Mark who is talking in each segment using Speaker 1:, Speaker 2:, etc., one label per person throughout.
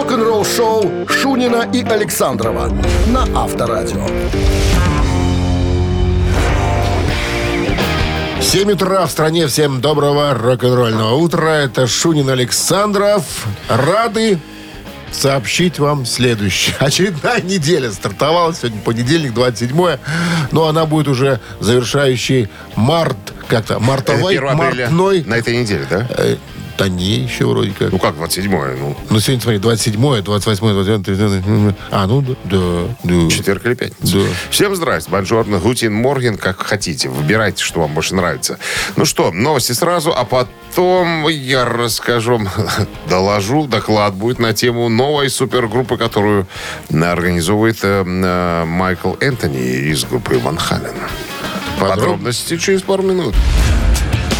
Speaker 1: Рок-н-ролл-шоу Шунина и Александрова на Авторадио.
Speaker 2: 7 утра в стране. Всем доброго рок-н-ролльного утра. Это Шунин Александров. Рады сообщить вам следующее. Очередная неделя стартовала. Сегодня понедельник, 27 Но она будет уже завершающий март. Как-то мартовой,
Speaker 3: Это 1 апреля
Speaker 2: мартной.
Speaker 3: на этой неделе, да?
Speaker 2: Да не, еще вроде как.
Speaker 3: Ну как 27-е? Ну,
Speaker 2: Ну, сегодня, смотри, 27 28 29 30 А, ну, да, да. да.
Speaker 3: четверг или пятница.
Speaker 2: Да.
Speaker 3: Всем здрасте. Бонжорно, Гутин, Морген, как хотите. Выбирайте, что вам больше нравится. Ну что, новости сразу, а потом я расскажу, доложу, доклад будет на тему новой супергруппы, которую организовывает э, э, Майкл Энтони из группы Ван Хален. Подробности через пару минут.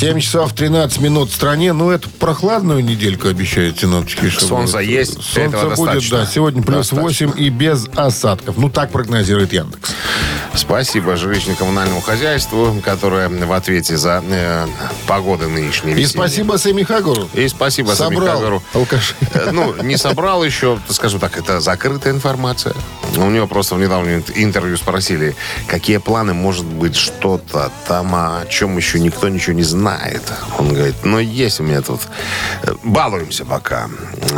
Speaker 2: 7 часов 13 минут в стране. Ну, это прохладную недельку обещают синоптики.
Speaker 3: Солнце
Speaker 2: будет.
Speaker 3: есть, для
Speaker 2: Солнце будет,
Speaker 3: достаточно.
Speaker 2: да. Сегодня плюс
Speaker 3: Достаточно.
Speaker 2: 8 и без осадков. Ну, так прогнозирует Яндекс.
Speaker 3: Спасибо жилищно-коммунальному хозяйству, которое в ответе за э, погоды нынешней
Speaker 2: И спасибо Сами Хагуру.
Speaker 3: И спасибо Сами
Speaker 2: Собрал
Speaker 3: Хагеру.
Speaker 2: алкашей.
Speaker 3: Э, Ну, не собрал еще, скажу так, это закрытая информация. У него просто в недавнем интервью спросили, какие планы, может быть, что-то там, о чем еще никто ничего не знает. Он говорит, ну, есть у меня тут... э, Балуемся пока,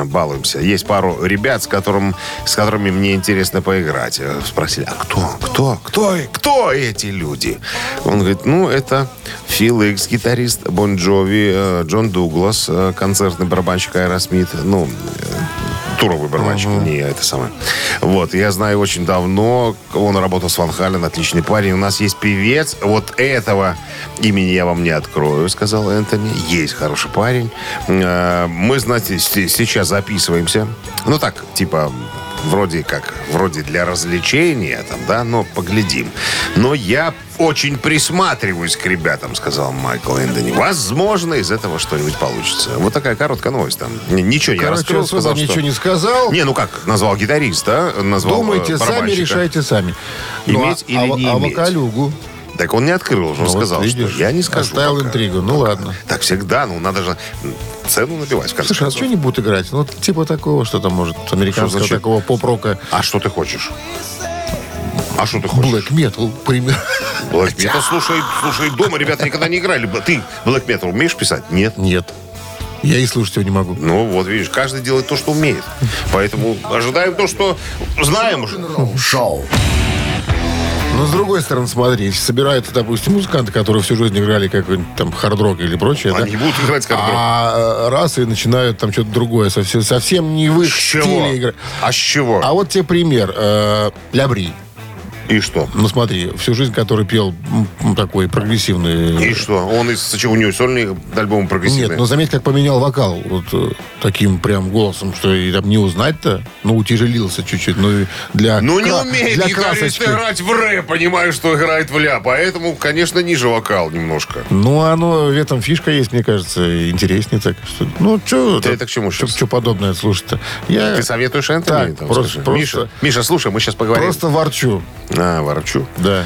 Speaker 3: балуемся. Есть пару ребят, с, которым, с которыми мне интересно поиграть. Э, Спросили, а кто, кто, кто, кто эти люди? Он говорит, ну, это Фил Икс, гитарист Бон Джови, э, Джон Дуглас, концертный барабанщик Аэросмит, ну, туровый барабанщик, не это самое. Вот, я знаю очень давно, он работал с Ван Хален, отличный парень. У нас есть певец, вот этого имени я вам не открою, сказал Энтони. Есть хороший парень. Э, Мы, знаете, сейчас записываемся. Ну так, типа, вроде как, вроде для развлечения, там, да, но поглядим. Но я очень присматриваюсь к ребятам, сказал Майкл Энтони. Возможно, из этого что-нибудь получится. Вот такая короткая новость там. Ничего не
Speaker 2: Короче,
Speaker 3: раскрыл, сказал, что...
Speaker 2: ничего не сказал.
Speaker 3: Не, ну как, назвал гитариста, назвал
Speaker 2: Думайте
Speaker 3: э,
Speaker 2: сами,
Speaker 3: барабанщика.
Speaker 2: решайте сами.
Speaker 3: Иметь
Speaker 2: ну, а,
Speaker 3: или
Speaker 2: а,
Speaker 3: не
Speaker 2: а
Speaker 3: иметь?
Speaker 2: вокалюгу?
Speaker 3: Так он не открыл, уже
Speaker 2: Ну, вот
Speaker 3: сказал,
Speaker 2: видишь,
Speaker 3: что я не скажу.
Speaker 2: оставил
Speaker 3: пока.
Speaker 2: интригу. Ну, ладно.
Speaker 3: Так всегда, ну надо же цену набивать, в конце
Speaker 2: Слушай, а что не будут играть? Ну, типа такого, что там может, американского
Speaker 3: Что
Speaker 2: такого поп-рока.
Speaker 3: А что ты хочешь? А что ты хочешь?
Speaker 2: Black Metal, пример.
Speaker 3: Black Metal, слушай, слушай, дома ребята никогда не играли. Ты Black Metal умеешь писать? Нет.
Speaker 2: Нет. Я и слушать его не могу.
Speaker 3: Ну, вот видишь, каждый делает то, что умеет. Поэтому ожидаем то, что знаем уже.
Speaker 1: Шоу.
Speaker 2: Но с другой стороны, смотри, если собираются, допустим, музыканты, которые всю жизнь играли какой-нибудь там хард-рок или прочее, да,
Speaker 3: Они будут играть как
Speaker 2: а э, раз и начинают там что-то другое, совсем, совсем не в их
Speaker 3: С чего?
Speaker 2: стиле играть.
Speaker 3: А с чего?
Speaker 2: А вот тебе пример. Э, Лябри.
Speaker 3: И что?
Speaker 2: Ну смотри, всю жизнь, который пел такой прогрессивный...
Speaker 3: И что? Он из чего у него сольный альбом прогрессивный?
Speaker 2: Нет, ну заметь, как поменял вокал. Вот э, таким прям голосом, что и там не узнать-то. Ну, утяжелился чуть-чуть. Ну, для
Speaker 3: Ну, не
Speaker 2: кра-
Speaker 3: умеет
Speaker 2: для
Speaker 3: гитарист играть в рэп, понимаешь, что играет в ля. Поэтому, конечно, ниже вокал немножко.
Speaker 2: Ну, оно, в этом фишка есть, мне кажется, интереснее так. Что, ну, что
Speaker 3: Ты это к чему сейчас?
Speaker 2: Что подобное слушать-то? Я
Speaker 3: Ты советуешь Энтони?
Speaker 2: Так,
Speaker 3: там,
Speaker 2: просто-
Speaker 3: скажи?
Speaker 2: просто-
Speaker 3: Миша, Миша, слушай, мы сейчас поговорим.
Speaker 2: просто ворчу.
Speaker 3: А, ворчу.
Speaker 2: Да.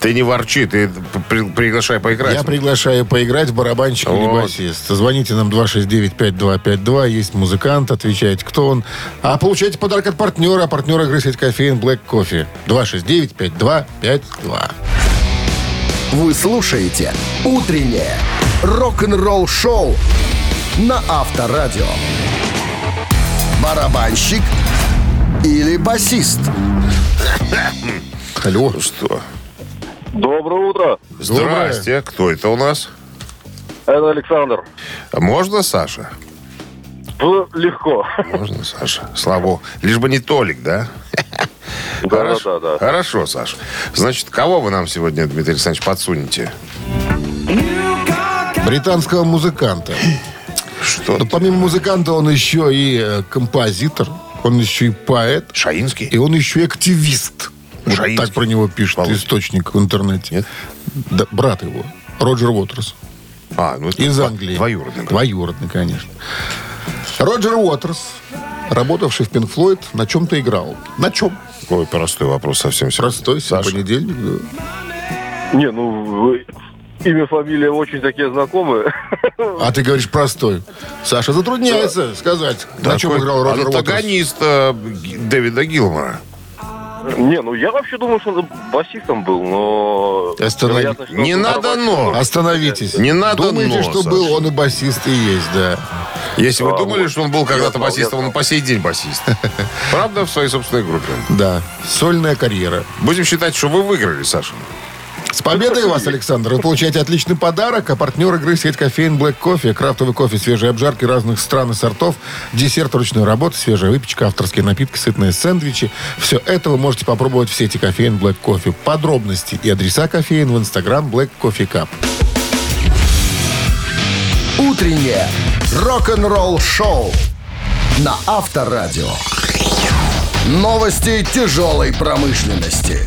Speaker 3: Ты не ворчи, ты при- приглашай поиграть.
Speaker 2: Я приглашаю поиграть в барабанщик или
Speaker 3: Вот.
Speaker 2: басист. Звоните нам 269-5252. Есть музыкант, отвечайте, кто он. А получайте подарок от партнера. А партнер игры сеть кофеин Black Coffee. 269-5252.
Speaker 1: Вы слушаете «Утреннее рок-н-ролл-шоу» на Авторадио. Барабанщик или басист?
Speaker 2: Алло.
Speaker 3: Ну что?
Speaker 4: Доброе утро.
Speaker 3: Здрасте. Кто это у нас?
Speaker 4: Это Александр.
Speaker 3: А Можно, Саша?
Speaker 4: В- Легко.
Speaker 3: Можно, Саша. Слава богу. Лишь бы не Толик, да?
Speaker 4: Да,
Speaker 3: Хорошо,
Speaker 4: да, да.
Speaker 3: Хорошо, Саша. Значит, кого вы нам сегодня, Дмитрий Александрович, подсунете?
Speaker 2: Британского музыканта.
Speaker 3: Что?
Speaker 2: Но помимо музыканта он еще и э, композитор, он еще и поэт,
Speaker 3: Шаинский?
Speaker 2: и он еще и активист. Вот
Speaker 3: Шаинский.
Speaker 2: так про него пишет
Speaker 3: Володя.
Speaker 2: источник в интернете.
Speaker 3: Нет?
Speaker 2: Да, брат его, Роджер Уотерс.
Speaker 3: А, ну это
Speaker 2: Из Англии.
Speaker 3: Двоюродный. брат.
Speaker 2: Двоюродный, конечно. Роджер Уотерс, работавший в Пинк Флойд, на чем-то играл. На чем?
Speaker 3: Ой, простой вопрос совсем.
Speaker 2: Простой,
Speaker 3: Саша.
Speaker 2: понедельник. да.
Speaker 4: Не, ну, вы- имя, фамилия очень такие знакомые.
Speaker 2: А ты говоришь простой. Саша затрудняется сказать, на чем играл Роджер Уотерс.
Speaker 3: Антагонист э, Дэвида Гилмора.
Speaker 4: Не, ну я вообще думал, что он басистом был, но...
Speaker 2: Останови-
Speaker 4: вероятно, что
Speaker 3: Не надо но.
Speaker 2: Остановитесь.
Speaker 3: Не надо
Speaker 2: Думаете,
Speaker 3: но,
Speaker 2: что
Speaker 3: Саша.
Speaker 2: был он и басист и есть, да.
Speaker 3: Если вы
Speaker 4: А,
Speaker 3: думали,
Speaker 4: вот.
Speaker 3: что он был когда-то басистом, он по сей день басист. Правда, в своей собственной группе.
Speaker 2: Да, сольная карьера.
Speaker 3: Будем считать, что вы выиграли, Саша.
Speaker 2: С победой вас, Александр! Вы получаете отличный подарок, а партнер игры сеть кофеин Black Coffee. Крафтовый кофе, свежие обжарки разных стран и сортов, десерт ручной работы, свежая выпечка, авторские напитки, сытные сэндвичи. Все это вы можете попробовать в сети кофеин Black Coffee. Подробности и адреса кофеин в инстаграм Black Coffee Cup.
Speaker 1: Утреннее рок-н-ролл-шоу на Авторадио. Новости тяжелой промышленности.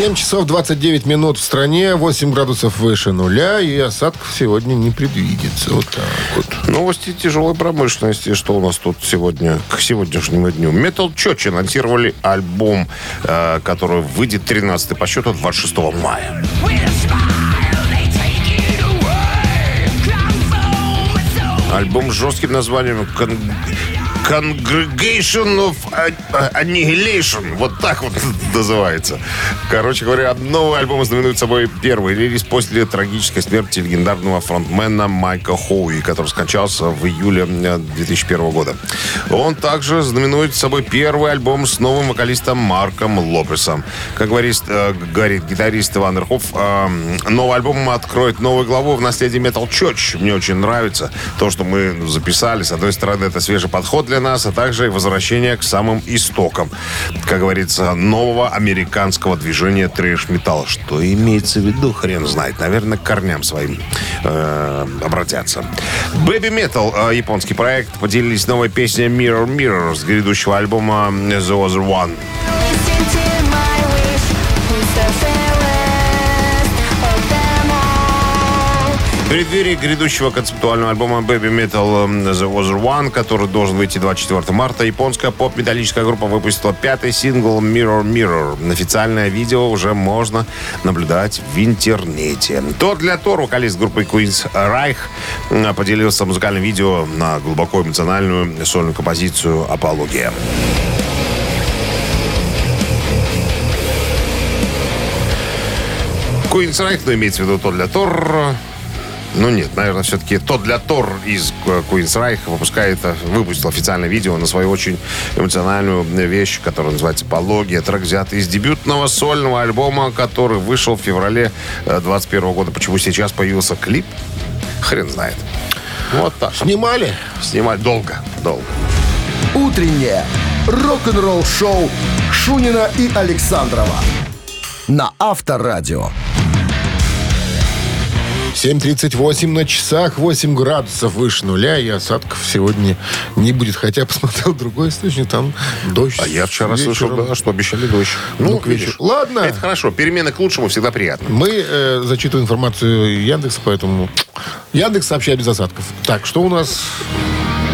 Speaker 2: 7 часов 29 минут в стране, 8 градусов выше нуля, и осадков сегодня не предвидится. Вот так вот.
Speaker 3: Новости тяжелой промышленности. Что у нас тут сегодня, к сегодняшнему дню? Metal Church анонсировали альбом, э, который выйдет 13 по счету 26 мая. Альбом с жестким названием Congregation of Annihilation. Вот так вот называется. Короче говоря, новый альбом знаменует собой первый релиз после трагической смерти легендарного фронтмена Майка Хоуи, который скончался в июле э, 2001 года. Он также знаменует собой первый альбом с новым вокалистом Марком Лопесом. Как говорит, э, говорит гитарист Иван Верхов, э, новый альбом откроет новую главу в наследии Metal Church. Мне очень нравится то, что мы записали. С одной стороны, это свежий подход для нас, а также возвращение к самым истокам, как говорится, нового американского движения трэш-металла. Что имеется в виду, хрен знает. Наверное, к корням своим э, обратятся. Baby Metal, э, японский проект, поделились новой песней Mirror Mirror с грядущего альбома The Other One. Преддверии грядущего концептуального альбома Baby Metal м, The Other One, который должен выйти 24 марта, японская поп-металлическая группа выпустила пятый сингл Mirror Mirror. Официальное видео уже можно наблюдать в интернете. Тот для Тор, вокалист группы Queen's Reich, м, поделился музыкальным видео на глубоко эмоциональную сольную композицию «Апология». Queen's Reich, но имеется в виду тот для Тор. Ну нет, наверное, все-таки тот для Тор из э, Reich выпускает, э, выпустил официальное видео на свою очень эмоциональную вещь, которая называется «Пология». Трек взят из дебютного сольного альбома, который вышел в феврале 21 года. Почему сейчас появился клип? Хрен знает. Вот так.
Speaker 2: Снимали?
Speaker 3: Снимать долго, долго.
Speaker 1: Утреннее рок-н-ролл-шоу Шунина и Александрова на Авторадио.
Speaker 2: 7.38 на часах, 8 градусов выше нуля, и осадков сегодня не будет. Хотя посмотрел другой источник, там дождь.
Speaker 3: А я вчера
Speaker 2: вечером.
Speaker 3: слышал, да, что обещали дождь.
Speaker 2: Ну, к вечеру. Ладно.
Speaker 3: Это хорошо. Перемены к лучшему всегда приятно.
Speaker 2: Мы э, зачитываем информацию Яндекса, поэтому Яндекс сообщает без осадков. Так, что у нас?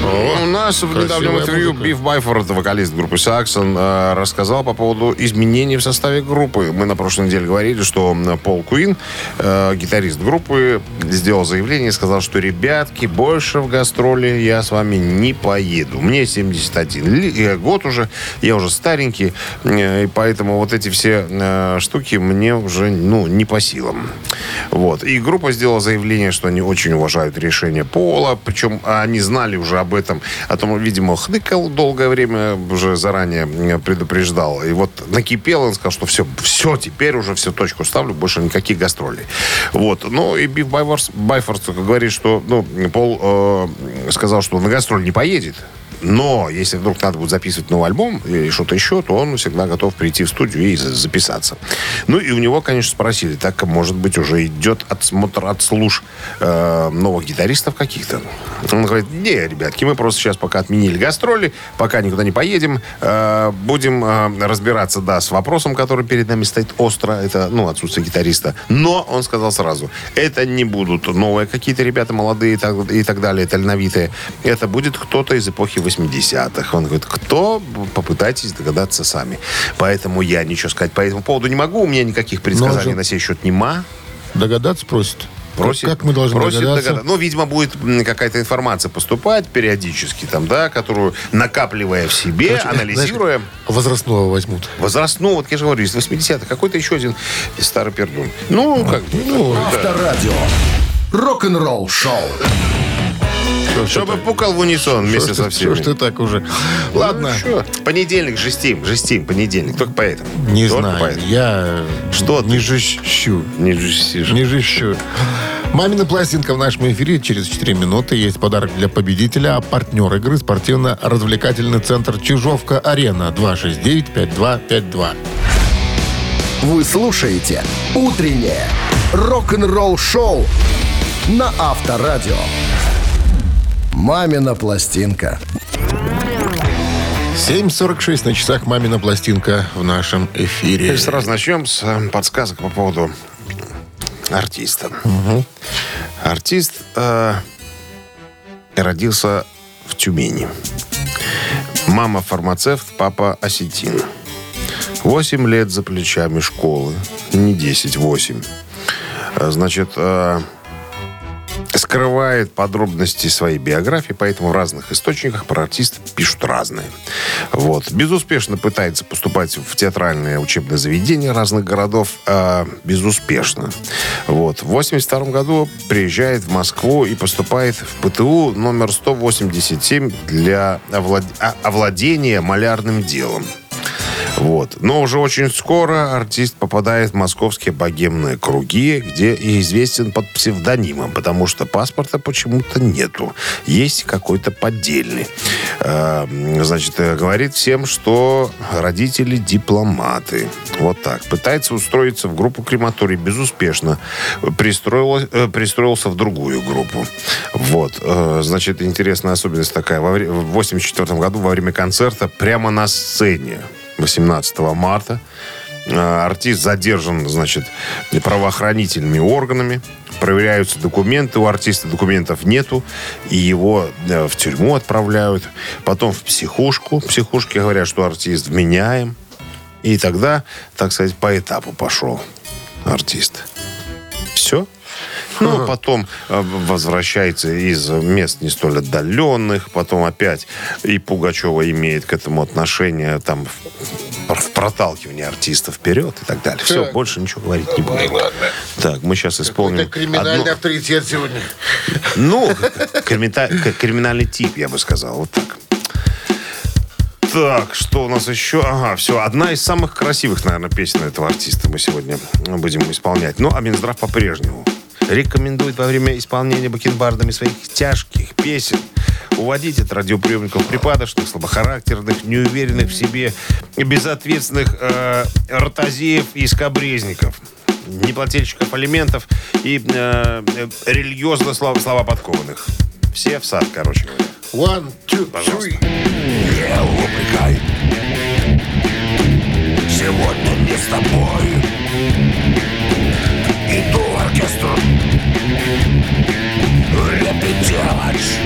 Speaker 3: У нас в недавнем интервью
Speaker 2: музыка.
Speaker 3: Биф Байфорд, вокалист группы Саксон, э, рассказал по поводу изменений в составе группы. Мы на прошлой неделе говорили, что Пол Куин, э, гитарист группы, сделал заявление и сказал, что ребятки, больше в гастроли я с вами не поеду. Мне 71 ли- э, год уже, я уже старенький, и поэтому вот эти все штуки мне уже ну, не по силам. Вот. И группа сделала заявление, что они очень уважают решение Пола, причем они знали уже об этом, о том, видимо, хныкал долгое время, уже заранее предупреждал. И вот накипел, он сказал, что все, все, теперь уже все, точку ставлю, больше никаких гастролей. Вот. Ну, и Биф Байфорс говорит, что, ну, Пол э, сказал, что на гастроль не поедет, но если вдруг надо будет записывать новый альбом или что-то еще, то он всегда готов прийти в студию и за- записаться. Ну и у него, конечно, спросили, так, может быть, уже идет отсмотр, отслуж э, новых гитаристов каких-то. Он говорит, не, ребятки, мы просто сейчас пока отменили гастроли, пока никуда не поедем, э, будем э, разбираться, да, с вопросом, который перед нами стоит остро, это, ну, отсутствие гитариста. Но, он сказал сразу, это не будут новые какие-то ребята молодые и так, и так далее, тальновитые. Это будет кто-то из эпохи 80-х. Он говорит, кто? Попытайтесь догадаться сами. Поэтому я ничего сказать по этому поводу не могу. У меня никаких предсказаний
Speaker 2: же-
Speaker 3: на сей счет нема.
Speaker 2: Догадаться просит.
Speaker 3: Просит,
Speaker 2: как, мы должны
Speaker 3: просит
Speaker 2: догадаться?
Speaker 3: догадаться. Ну, видимо, будет какая-то информация поступать периодически, там, да, которую, накапливая в себе,
Speaker 2: Короче,
Speaker 3: анализируя,
Speaker 2: знаешь, возрастного возьмут.
Speaker 3: возрастно, вот я же говорю, из 80-х, какой-то еще один старый пердун. Ну, как бы,
Speaker 2: Ну,
Speaker 1: Авторадио. Рок-н-ролл шоу.
Speaker 3: Чтобы пукал в унисон вместе
Speaker 2: Что
Speaker 3: со
Speaker 2: ты- что
Speaker 3: всеми.
Speaker 2: ж ты так уже? Ладно,
Speaker 3: Что? Понедельник жестим, жестим, понедельник. Только поэтому.
Speaker 2: не
Speaker 3: Только
Speaker 2: знаю.
Speaker 3: поэтому.
Speaker 2: Я
Speaker 3: Что
Speaker 2: не
Speaker 3: ты?
Speaker 2: жещу.
Speaker 3: Не жестишь.
Speaker 2: Не жещу. Мамина пластинка в нашем эфире через 4 минуты. Есть подарок для победителя. А партнер игры спортивно-развлекательный центр Чижовка-Арена. 269-5252.
Speaker 1: Вы слушаете «Утреннее рок-н-ролл-шоу» на Авторадио. «Мамина пластинка».
Speaker 2: 7.46 на часах «Мамина пластинка» в нашем эфире.
Speaker 3: И сразу начнем с э, подсказок по поводу артиста. Артист э, родился в Тюмени. Мама фармацевт, папа осетин. Восемь лет за плечами школы. Не 10, 8. Э, Значит, э, скрывает подробности своей биографии, поэтому в разных источниках про артиста пишут разные. Вот. Безуспешно пытается поступать в театральные учебные заведения разных городов. э, безуспешно. Вот. В 82 году приезжает в Москву и поступает в ПТУ номер 187 для овлад- о- овладения малярным делом. Вот. Но уже очень скоро артист попадает в московские богемные круги, где и известен под псевдонимом, потому что паспорта почему-то нету. Есть какой-то поддельный. Э, Значит, э, говорит всем, что родители дипломаты. Вот так. Пытается устроиться в группу крематорий безуспешно. Пристроило- э, пристроился в другую группу. Вот. Значит, интересная особенность такая. В 84 году во время концерта прямо на сцене 18 марта. Э, Артист задержан, значит, правоохранительными органами. Проверяются документы. У артиста документов нету. И его э, в тюрьму отправляют. Потом в психушку. В психушке говорят, что артист вменяем. И тогда, так сказать, по этапу пошел артист. Все. Ну, потом э, возвращается из мест не столь отдаленных, потом опять и Пугачева имеет к этому отношение, там, в, проталкивании артиста вперед и так далее. Все, больше ничего говорить не будем. Так, мы сейчас исполним
Speaker 2: Это криминальный
Speaker 3: одно-
Speaker 2: авторитет сегодня.
Speaker 3: ну, криминальный тип, я бы сказал. Вот так. Так, что у нас еще? Ага, все. Одна из самых красивых, наверное, песен этого артиста мы сегодня будем исполнять. Ну, а Минздрав по-прежнему рекомендует во время исполнения бакенбардами своих тяжких песен уводить от радиоприемников припадочных, слабохарактерных, неуверенных в себе, безответственных э, ротозеев и скобрезников неплательщиков алиментов и э, э, религиозно слова, слова подкованных. Все в сад, короче говоря.
Speaker 2: One, two,
Speaker 3: Пожалуйста.
Speaker 2: three.
Speaker 5: Не упрекай Сегодня не с тобой Иду в оркестр Village.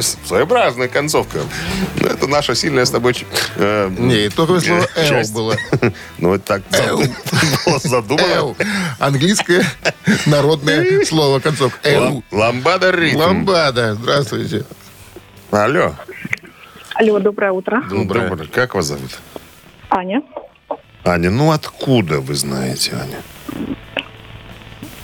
Speaker 3: Своеобразная концовка. Ну, Это наша сильная с тобой... э,
Speaker 2: Не, только слово «эл» было.
Speaker 3: Ну, это так было задумано.
Speaker 2: Английское народное слово концовка. «Эл».
Speaker 3: Лам- Ламбада ритм.
Speaker 2: Ламбада. Здравствуйте.
Speaker 3: Алло.
Speaker 6: Алло, доброе утро.
Speaker 2: Доброе.
Speaker 3: Доброе. Как вас зовут?
Speaker 6: Аня.
Speaker 3: Аня, ну откуда вы знаете, Аня?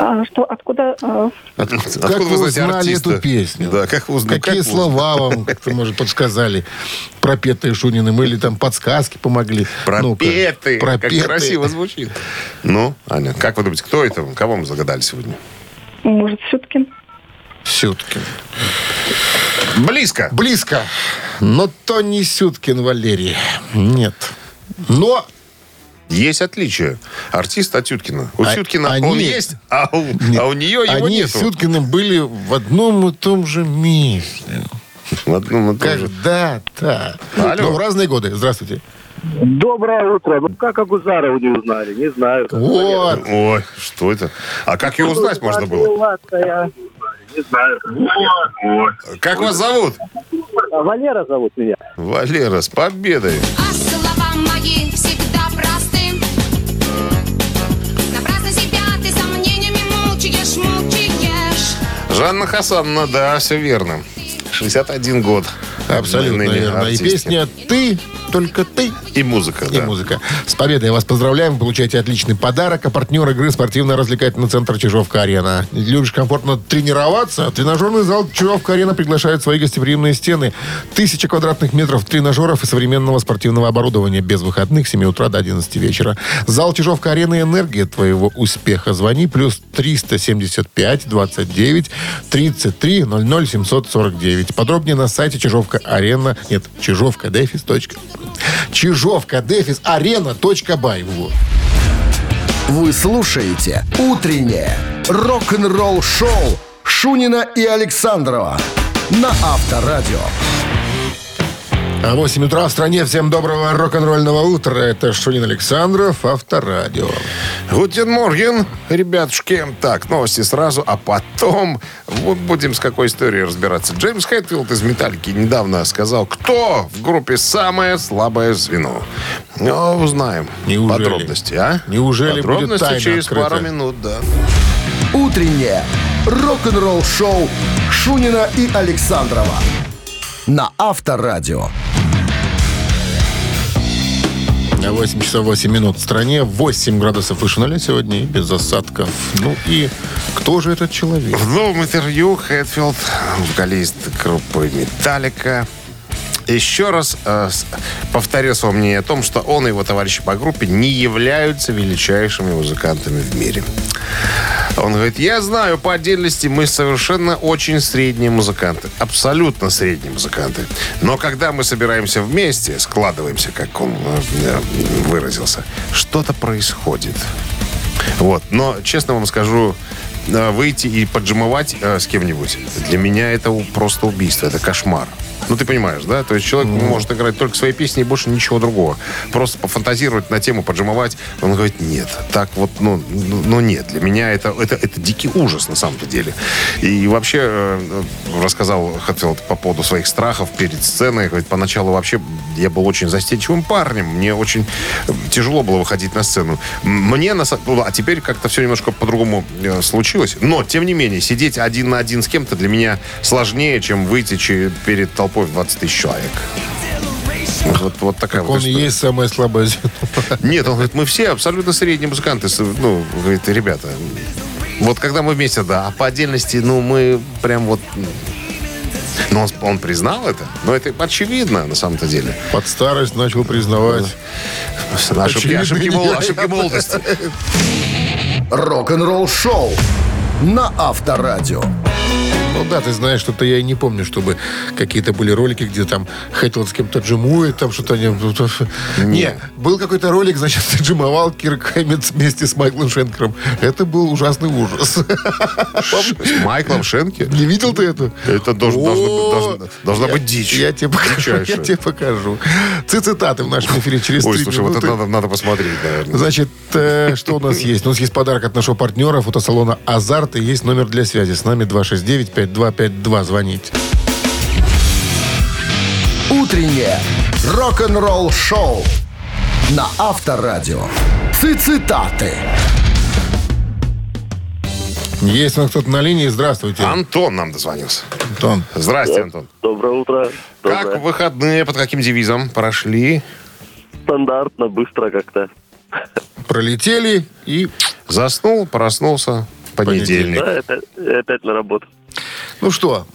Speaker 6: А, что, откуда? а,
Speaker 2: От-
Speaker 3: Откуда
Speaker 2: Как вы
Speaker 3: знаете
Speaker 2: узнали
Speaker 3: артиста?
Speaker 2: эту песню?
Speaker 3: Да, как вы узнали?
Speaker 2: Какие
Speaker 3: как вы
Speaker 2: слова вам как-то, может, подсказали, пропетые Шуниным, или там подсказки помогли?
Speaker 3: Пропеты. Как
Speaker 2: пропеты.
Speaker 3: красиво звучит. Ну, Аня, как вы думаете, кто это? Кого мы загадали сегодня?
Speaker 6: может, Сюткин?
Speaker 2: Сюткин.
Speaker 3: Близко.
Speaker 2: Близко. Но то не Сюткин Валерий. Нет. Но
Speaker 3: Есть отличие. Артист от Сюткина. У
Speaker 2: А-
Speaker 3: Сюткина
Speaker 2: они-
Speaker 3: он есть, а у, а у нее его
Speaker 2: они
Speaker 3: нету.
Speaker 2: с Сюткиным были в одном и том же месте.
Speaker 3: В одном и том же.
Speaker 2: Когда-то.
Speaker 3: Алло.
Speaker 2: Но в разные годы. Здравствуйте.
Speaker 7: Доброе утро. Ну как Агузарова не узнали? Не знаю.
Speaker 2: Вот.
Speaker 3: Ой, что это? А как ее узнать можно было?
Speaker 7: Не знаю.
Speaker 3: Как вас зовут?
Speaker 7: Валера зовут меня.
Speaker 3: Валера, с победой.
Speaker 8: А слова мои
Speaker 3: Жанна Хасановна, да, все верно. 61 год.
Speaker 2: Абсолютно верно. И песня «Ты», только «ты»
Speaker 3: И музыка,
Speaker 2: и
Speaker 3: да.
Speaker 2: музыка. С победой вас поздравляем. Вы получаете отличный подарок. А партнер игры спортивно-развлекательный центр «Чижовка-арена». Любишь комфортно тренироваться? Тренажерный зал «Чижовка-арена» приглашает свои гостеприимные стены. Тысяча квадратных метров тренажеров и современного спортивного оборудования без выходных с 7 утра до 11 вечера. Зал «Чижовка-арена» – энергия твоего успеха. Звони плюс 375 29 33 00 749. Подробнее на сайте Чижовка-арена. Нет, Чижовка Чижовка Дефис Арена. точка.
Speaker 1: Вы слушаете «Утреннее рок-н-ролл-шоу» Шунина и Александрова на Авторадио.
Speaker 2: А 8 утра в стране. Всем доброго рок-н-ролльного утра. Это Шунин Александров, Авторадио.
Speaker 3: Guten Morgen, ребятушки. Так, новости сразу, а потом вот будем с какой историей разбираться. Джеймс Хэтфилд из «Металлики» недавно сказал, кто в группе самое слабое звено. Ну, узнаем
Speaker 2: Неужели?
Speaker 3: подробности, а?
Speaker 2: Неужели будет
Speaker 3: Подробности
Speaker 2: тайна
Speaker 3: через
Speaker 2: открыта?
Speaker 3: пару минут, да.
Speaker 1: «Утреннее рок-н-ролл-шоу» Шунина и Александрова на Авторадио.
Speaker 2: 8 часов 8 минут в стране. 8 градусов выше нуля сегодня и без осадков. Ну и кто же этот человек?
Speaker 3: В новом интервью Хэтфилд, вокалист группы «Металлика», еще раз э, повторил свое мнение о том, что он и его товарищи по группе не являются величайшими музыкантами в мире. Он говорит, я знаю, по отдельности мы совершенно очень средние музыканты. Абсолютно средние музыканты. Но когда мы собираемся вместе, складываемся, как он э, э, выразился, что-то происходит. Вот. Но, честно вам скажу, э, выйти и поджимовать э, с кем-нибудь, для меня это просто убийство, это кошмар. Ну, ты понимаешь, да? То есть человек может играть только свои песни и больше ничего другого. Просто пофантазировать на тему, поджимовать. Он говорит, нет, так вот, ну, ну ну, нет. Для меня это, это, это дикий ужас на самом-то деле. И вообще э, рассказал Хэтфилд по поводу своих страхов перед сценой. Говорит, поначалу вообще я был очень застенчивым парнем. Мне очень э, тяжело было выходить на сцену. Мне, на, ну, а теперь как-то все немножко по-другому э, случилось. Но, тем не менее, сидеть один на один с кем-то для меня сложнее, чем выйти перед толпой в 20 тысяч человек. Вот, вот такая вот
Speaker 2: Он и
Speaker 3: история.
Speaker 2: есть самое слабое звено.
Speaker 3: Нет, он говорит, мы все абсолютно средние музыканты. Ну, говорит, ребята, вот когда мы вместе, да, а по отдельности, ну, мы прям вот... Но он, он признал это, но это очевидно на самом-то деле.
Speaker 2: Под старость начал признавать.
Speaker 3: Ошибки, ошибки, мол- ошибки молодости.
Speaker 1: Рок-н-ролл-шоу на Авторадио.
Speaker 2: Ну да, ты знаешь, что-то я и не помню, чтобы какие-то были ролики, где там Хэтфилд с кем-то джимует, там что-то они... Не, был какой-то ролик, значит, джимовал Кирк Хэммит вместе с Майклом Шенкером. Это был ужасный ужас.
Speaker 3: С Майклом Шенки?
Speaker 2: Не видел ты это?
Speaker 3: Это должна быть дичь.
Speaker 2: Я тебе покажу. Я тебе покажу. Цитаты в нашем эфире через
Speaker 3: Ой,
Speaker 2: три
Speaker 3: слушай, вот это надо, посмотреть, наверное.
Speaker 2: Значит, э, что у нас есть? У нас есть подарок от нашего партнера фотосалона «Азарт» и есть номер для связи. С нами 269-5252. Звоните.
Speaker 1: Утреннее рок-н-ролл-шоу на Авторадио. Цитаты.
Speaker 2: Есть у нас кто-то на линии. Здравствуйте.
Speaker 3: Антон нам дозвонился.
Speaker 2: Антон.
Speaker 3: Здрасте, Антон.
Speaker 7: Доброе утро.
Speaker 3: Как
Speaker 7: Доброе.
Speaker 3: выходные, под каким девизом прошли?
Speaker 7: Стандартно, быстро как-то.
Speaker 2: Пролетели и...
Speaker 3: Заснул, проснулся в понедельник.
Speaker 7: Да, это, опять на работу.
Speaker 2: Ну что,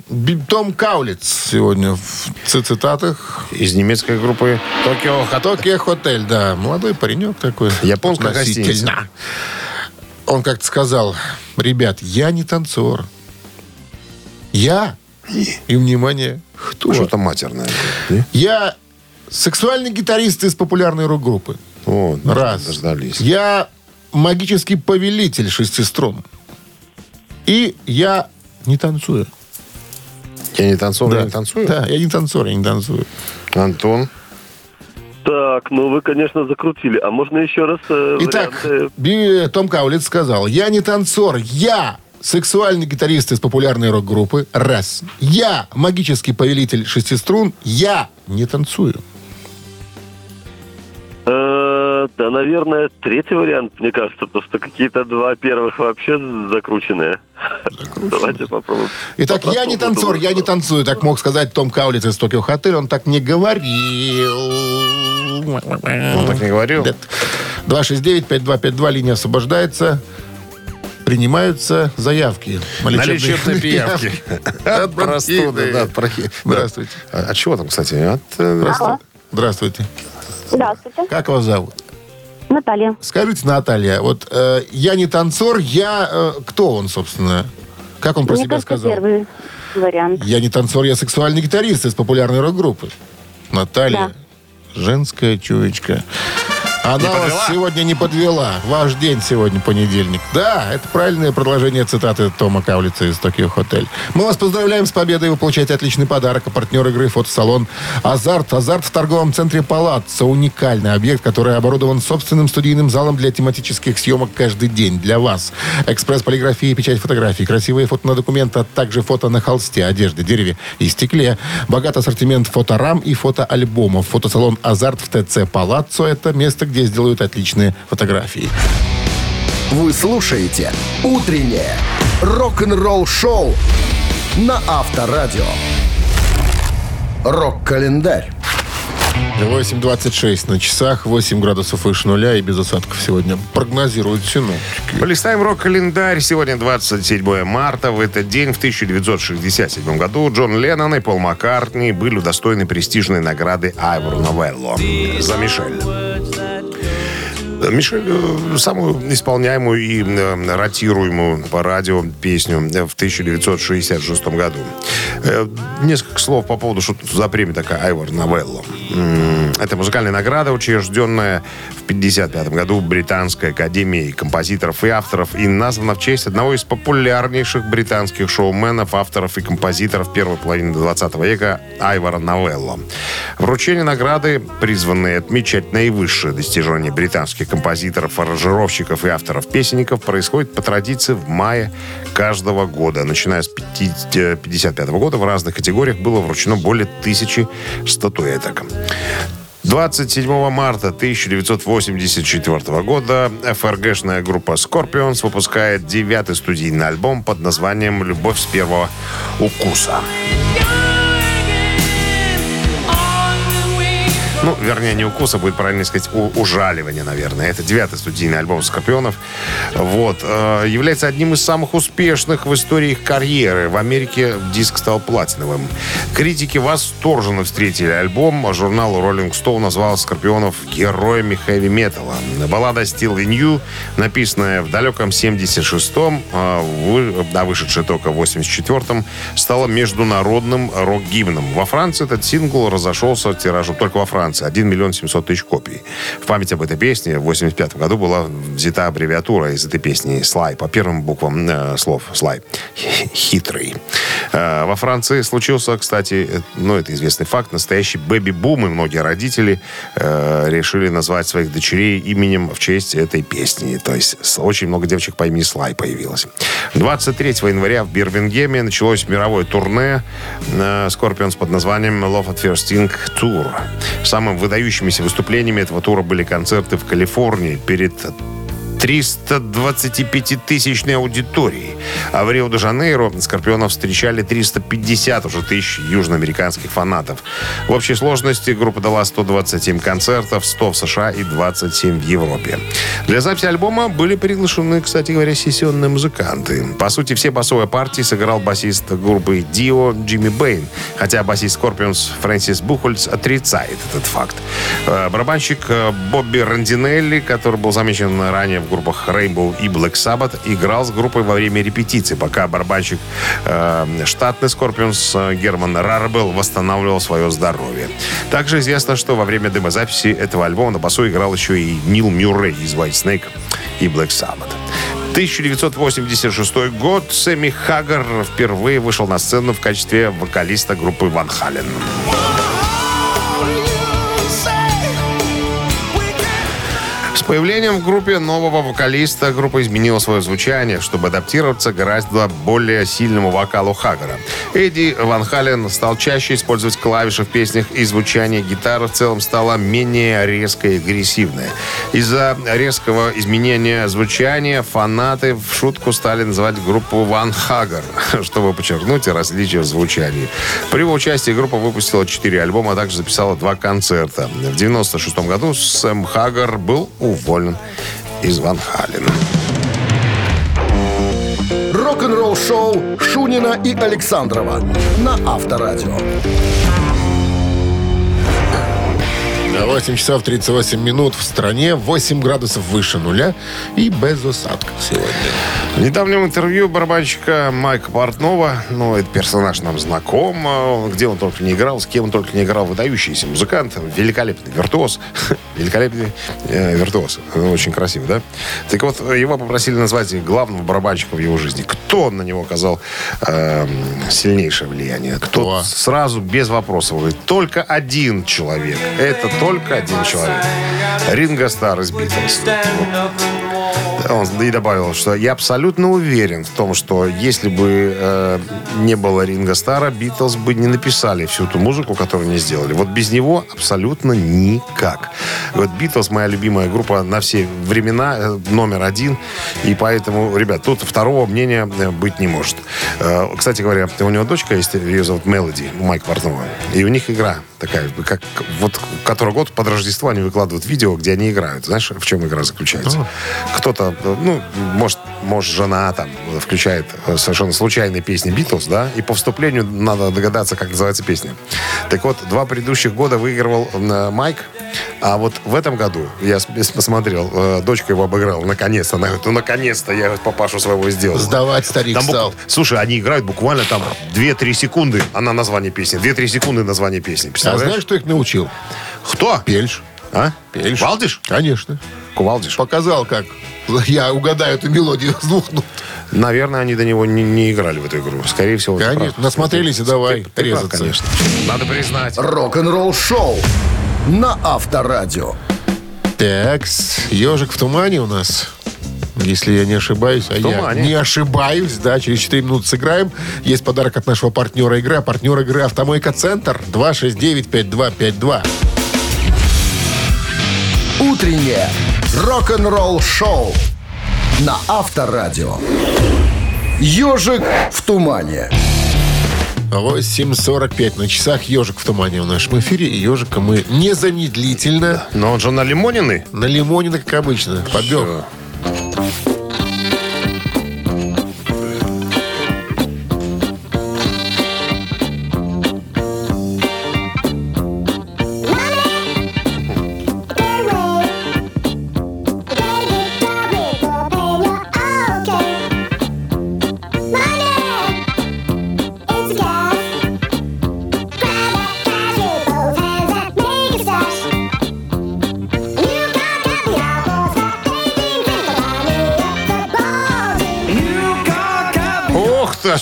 Speaker 2: Том Каулиц сегодня в ци- цитатах.
Speaker 3: Из немецкой группы Токио Хато.
Speaker 2: Токио Хотель, да. Молодой паренек такой.
Speaker 3: Японская гостиница.
Speaker 2: Он как-то сказал, ребят, я не танцор. Я, и, внимание, кто?
Speaker 3: Что-то матерное.
Speaker 2: Я сексуальный гитарист из популярной рок-группы.
Speaker 3: О,
Speaker 2: Раз.
Speaker 3: Дождались.
Speaker 2: Я магический повелитель шести струн. И я не танцую.
Speaker 3: Я не танцор, я
Speaker 2: Да.
Speaker 3: не танцую?
Speaker 2: Да, я не танцор, я не танцую.
Speaker 3: Антон.
Speaker 7: Так, ну вы, конечно, закрутили. А можно еще раз э,
Speaker 2: Итак,
Speaker 7: варианты?
Speaker 2: Том Каулиц сказал, я не танцор, я сексуальный гитарист из популярной рок-группы. Раз. Я магический повелитель шести струн. Я не танцую.
Speaker 7: Э, да, наверное, третий вариант, мне кажется, потому что какие-то два первых вообще закрученные. Давайте попробуем.
Speaker 2: Итак, я не танцор, я не танцую. Так мог сказать Том Каулиц из Токио Хотель. Он так не говорил.
Speaker 3: Он так не говорил?
Speaker 2: Нет. 269-5252, линия освобождается. Принимаются заявки.
Speaker 3: На лечебные пиявки. От простуды. да, от
Speaker 2: Здравствуйте.
Speaker 3: да. А от чего там, кстати? От, э,
Speaker 2: Здравствуйте. Здравствуйте.
Speaker 6: Здравствуйте.
Speaker 2: Как вас зовут?
Speaker 6: Наталья.
Speaker 2: Скажите, Наталья, вот э, я не танцор, я... э, кто он, собственно? Как он про
Speaker 6: Мне
Speaker 2: себя
Speaker 6: кажется,
Speaker 2: сказал?
Speaker 6: первый вариант.
Speaker 2: Я не танцор, я сексуальный гитарист из популярной рок-группы. Наталья. Женская чуечка. Она вас сегодня не подвела. Ваш день сегодня понедельник. Да, это правильное продолжение цитаты Тома Каулица из Токио Хотель. Мы вас поздравляем с победой. Вы получаете отличный подарок. А партнер игры фотосалон «Азарт». «Азарт» в торговом центре «Палаццо». Уникальный объект, который оборудован собственным студийным залом для тематических съемок каждый день для вас. Экспресс-полиграфия, печать фотографий, красивые фото на документы, а также фото на холсте, одежде, дереве и стекле. Богат ассортимент фоторам и фотоальбомов. Фотосалон «Азарт» в ТЦ «Палаццо» — это место, где сделают отличные фотографии.
Speaker 1: Вы слушаете «Утреннее рок-н-ролл-шоу» на Авторадио. Рок-календарь.
Speaker 2: 8.26 на часах, 8 градусов выше нуля и без осадков сегодня прогнозируют синоптики.
Speaker 3: Полистаем рок-календарь. Сегодня 27 марта. В этот день, в 1967 году, Джон Леннон и Пол Маккартни были удостоены престижной награды Айвор Новелло за Мишель. Мишель э, самую исполняемую и э, ротируемую по радио песню в 1966 году. Э, Несколько слов по поводу, что за премия такая Айвор Новелло. Это музыкальная награда, учрежденная в 1955 году Британской академией композиторов и авторов и названа в честь одного из популярнейших британских шоуменов, авторов и композиторов первой половины 20 века Айвора Новелло. Вручение награды, призванные отмечать наивысшее достижение британских композиторов, аранжировщиков и авторов-песенников, происходит по традиции в мае каждого года. Начиная с 1955 года в разных категориях было вручено более тысячи статуэток. 27 марта 1984 года ФРГшная группа Scorpions выпускает девятый студийный альбом под названием «Любовь с первого укуса». Ну, вернее, не укуса, будет правильно сказать, у- ужаливания, наверное. Это девятый студийный альбом Скорпионов. Вот. Э, является одним из самых успешных в истории их карьеры. В Америке диск стал платиновым. Критики восторженно встретили альбом. Журнал Rolling Stone назвал Скорпионов героями хэви-металла. Баллада Still in You, написанная в далеком 76-м, а вы- а вышедшая только в 84-м, стала международным рок-гимном. Во Франции этот сингл разошелся тиражом только во Франции. 1 миллион 700 тысяч копий. В память об этой песне в 85 году была взята аббревиатура из этой песни «Слай» по первым буквам э, слов «Слай». Хитрый. Э, во Франции случился, кстати, э, ну, это известный факт, настоящий бэби-бум, и многие родители э, решили назвать своих дочерей именем в честь этой песни. То есть очень много девочек по имени Слай появилось. 23 января в Бирмингеме началось мировое турне э, Scorpions под названием Love at First Sting Tour. Самым выдающимися выступлениями этого тура были концерты в Калифорнии перед 325-тысячной аудитории. А в Рио-де-Жанейро Скорпионов встречали 350 уже тысяч южноамериканских фанатов. В общей сложности группа дала 127 концертов, 100 в США и 27 в Европе. Для записи альбома были приглашены, кстати говоря, сессионные музыканты. По сути, все басовые партии сыграл басист группы Дио Джимми Бэйн, хотя басист Скорпионс Фрэнсис Бухольц отрицает этот факт. Э, Барабанщик э, Бобби Рондинелли, который был замечен ранее в группах Rainbow и Black Sabbath, играл с группой во время репетиции, пока барабанщик э, штатный Скорпионс э, Герман Раребелл восстанавливал свое здоровье. Также известно, что во время демозаписи этого альбома на басу играл еще и Нил Мюррей из Whitesnake и Black Sabbath. 1986 год Сэмми Хаггар впервые вышел на сцену в качестве вокалиста группы Ван Хален. Появлением в группе нового вокалиста группа изменила свое звучание, чтобы адаптироваться гораздо более сильному вокалу Хаггара. Эдди Ван Хален стал чаще использовать клавиши в песнях, и звучание гитары в целом стало менее резкое и агрессивное. Из-за резкого изменения звучания фанаты в шутку стали называть группу Ван Хаггар, чтобы подчеркнуть различия в звучании. При его участии группа выпустила 4 альбома, а также записала два концерта. В 96 году Сэм Хаггар был уволен из Ван Халена.
Speaker 1: Рок-н-ролл шоу Шунина и Александрова на Авторадио.
Speaker 2: 8 часов 38 минут в стране, 8 градусов выше нуля и без осадков сегодня.
Speaker 3: В недавнем интервью барабанщика Майка Портнова, ну, этот персонаж нам знаком, э, где он только не играл, с кем он только не играл, выдающийся музыкант, великолепный виртуоз, великолепный э, виртуоз, очень красивый, да? Так вот, его попросили назвать главного барабанщика в его жизни. Кто на него оказал э, сильнейшее влияние?
Speaker 2: Кто?
Speaker 3: Тот сразу, без вопросов, говорит, только один человек. Это только один человек. Ринго Стар из Битлз. Он и добавил, что я абсолютно уверен в том, что если бы э, не было Ринга Стара, Битлз бы не написали всю ту музыку, которую они сделали. Вот без него абсолютно никак. Вот Битлз моя любимая группа на все времена, э, номер один. И поэтому, ребят, тут второго мнения э, быть не может. Э, кстати говоря, у него дочка есть, ее зовут Мелоди, Майк Портнова. И у них игра такая, как вот который год под Рождество они выкладывают видео, где они играют. Знаешь, в чем игра заключается? Кто-то, ну, может, может, жена там включает э, совершенно случайные песни Битлз, да, и по вступлению надо догадаться, как называется песня. Так вот, два предыдущих года выигрывал э, Майк, а вот в этом году, я посмотрел, э, дочка его обыграла, наконец-то. Она говорит, ну, наконец-то я папашу своего сделал.
Speaker 2: Сдавать старик
Speaker 3: Там букв-
Speaker 2: стал.
Speaker 3: Слушай, они играют буквально там 2-3 секунды, она название песни. 2-3 секунды название песни.
Speaker 2: А знаешь, кто их научил?
Speaker 3: Кто?
Speaker 2: Пельш.
Speaker 3: А?
Speaker 2: Пельш.
Speaker 3: Валдиш?
Speaker 2: Конечно.
Speaker 3: Кувалдиш?
Speaker 2: Показал, как я угадаю эту мелодию с двух нот.
Speaker 3: Наверное, они до него не, не играли в эту игру. Скорее всего.
Speaker 2: Конечно.
Speaker 3: прав.
Speaker 2: Насмотрелись, и давай
Speaker 3: Ты- ты прав,
Speaker 2: резаться.
Speaker 3: конечно. Надо признать.
Speaker 1: Рок-н-ролл шоу на Авторадио.
Speaker 2: Так, ежик в тумане у нас. Если я не ошибаюсь, а я не ошибаюсь, да, через 4 минуты сыграем. Есть подарок от нашего партнера игры. А партнер игры «Автомойка Центр» 269-5252.
Speaker 1: Утреннее рок-н-ролл шоу на Авторадио. Ежик в тумане.
Speaker 2: 8.45 на часах «Ежик в тумане» в нашем эфире. И «Ежика» мы незамедлительно
Speaker 3: Но он же на лимонины.
Speaker 2: на лимоне, как обычно, побег.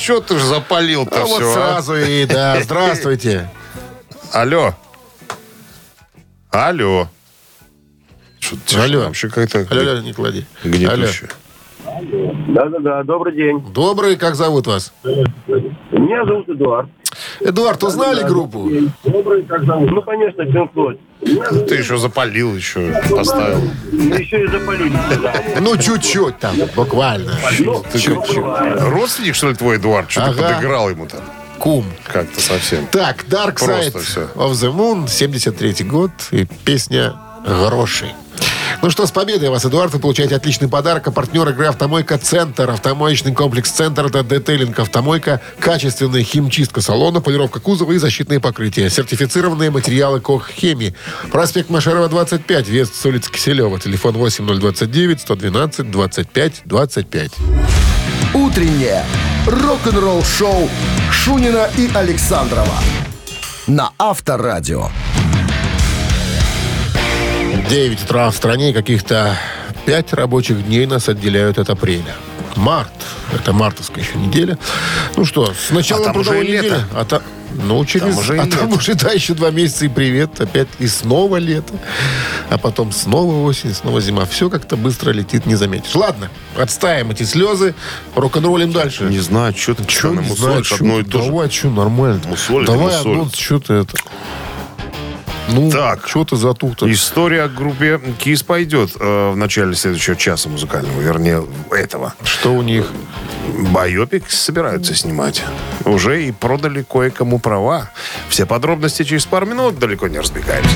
Speaker 3: Что ты же запалил-то
Speaker 2: А
Speaker 3: все,
Speaker 2: вот сразу и да. Здравствуйте.
Speaker 3: Алло. Алло. Что ты
Speaker 2: Алло.
Speaker 3: вообще как-то
Speaker 2: Алло, алло, не клади. Алло.
Speaker 3: гнетуще.
Speaker 7: Да-да-да, добрый день.
Speaker 2: Добрый, как зовут вас?
Speaker 7: Меня зовут Эдуард.
Speaker 2: Эдуард, узнали группу?
Speaker 7: Добрый, как зовут? Ну, конечно, Floyd.
Speaker 3: Ты еще запалил, еще поставил.
Speaker 7: Ну, еще и запалили. да.
Speaker 2: Ну, чуть-чуть там, буквально.
Speaker 3: Как- Родственник, что ли, твой, Эдуард? Что ты подыграл ему там?
Speaker 2: Кум.
Speaker 3: Как-то совсем.
Speaker 2: Так, Dark Side of the Moon, 73 год, и песня «Гроши». Ну что, с победой вас, Эдуард. Вы получаете отличный подарок. А партнер игры «Автомойка Центр». Автомоечный комплекс «Центр» — это детейлинг «Автомойка», качественная химчистка салона, полировка кузова и защитные покрытия. Сертифицированные материалы «Кох Хеми». Проспект Машерова, 25, вес с улицы Киселева. Телефон 8029 112 25 25.
Speaker 1: Утреннее рок-н-ролл-шоу Шунина и Александрова на Авторадио.
Speaker 2: 9 утра в стране каких-то 5 рабочих дней нас отделяют от апреля. Март. Это мартовская еще неделя. Ну что, с началом
Speaker 3: А там уже
Speaker 2: трудовой
Speaker 3: и лето.
Speaker 2: недели. А та- ну, через...
Speaker 3: Там уже и
Speaker 2: а там
Speaker 3: лето.
Speaker 2: уже, да, еще два месяца и привет. Опять и снова лето. А потом снова осень, снова зима. Все как-то быстро летит, не заметишь. Ладно, отставим эти слезы. Рок-н-роллим дальше.
Speaker 3: Не знаю, что ты постоянно
Speaker 2: не знаю,
Speaker 3: мусолишь
Speaker 2: чё
Speaker 3: одно и
Speaker 2: ты,
Speaker 3: то же.
Speaker 2: Давай, что, нормально.
Speaker 3: Мусолит
Speaker 2: Давай
Speaker 3: мусолит.
Speaker 2: анонс, что ты это... Ну,
Speaker 3: Так.
Speaker 2: что ты затух-то?
Speaker 3: История о группе Кис пойдет э, в начале следующего часа музыкального, вернее, этого.
Speaker 2: Что у них?
Speaker 3: Байопик собираются снимать. Уже и продали кое-кому права. Все подробности через пару минут, далеко не разбегаемся.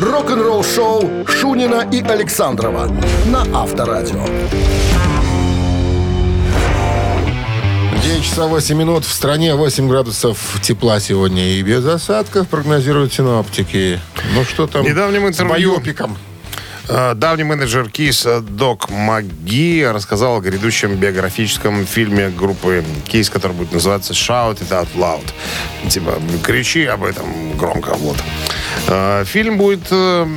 Speaker 1: Рок-н-ролл-шоу Шунина и Александрова на Авторадио.
Speaker 2: 9 часов 8 минут. В стране 8 градусов тепла сегодня. И без осадков прогнозируют синоптики. Ну что там
Speaker 3: В недавнем
Speaker 2: с
Speaker 3: интервью-
Speaker 2: байопиком?
Speaker 3: Э, Давний менеджер Кис Док Маги рассказал о грядущем биографическом фильме группы Кис, который будет называться Shout It Out Loud. Типа, кричи об этом громко. Вот. Э, Фильм будет э,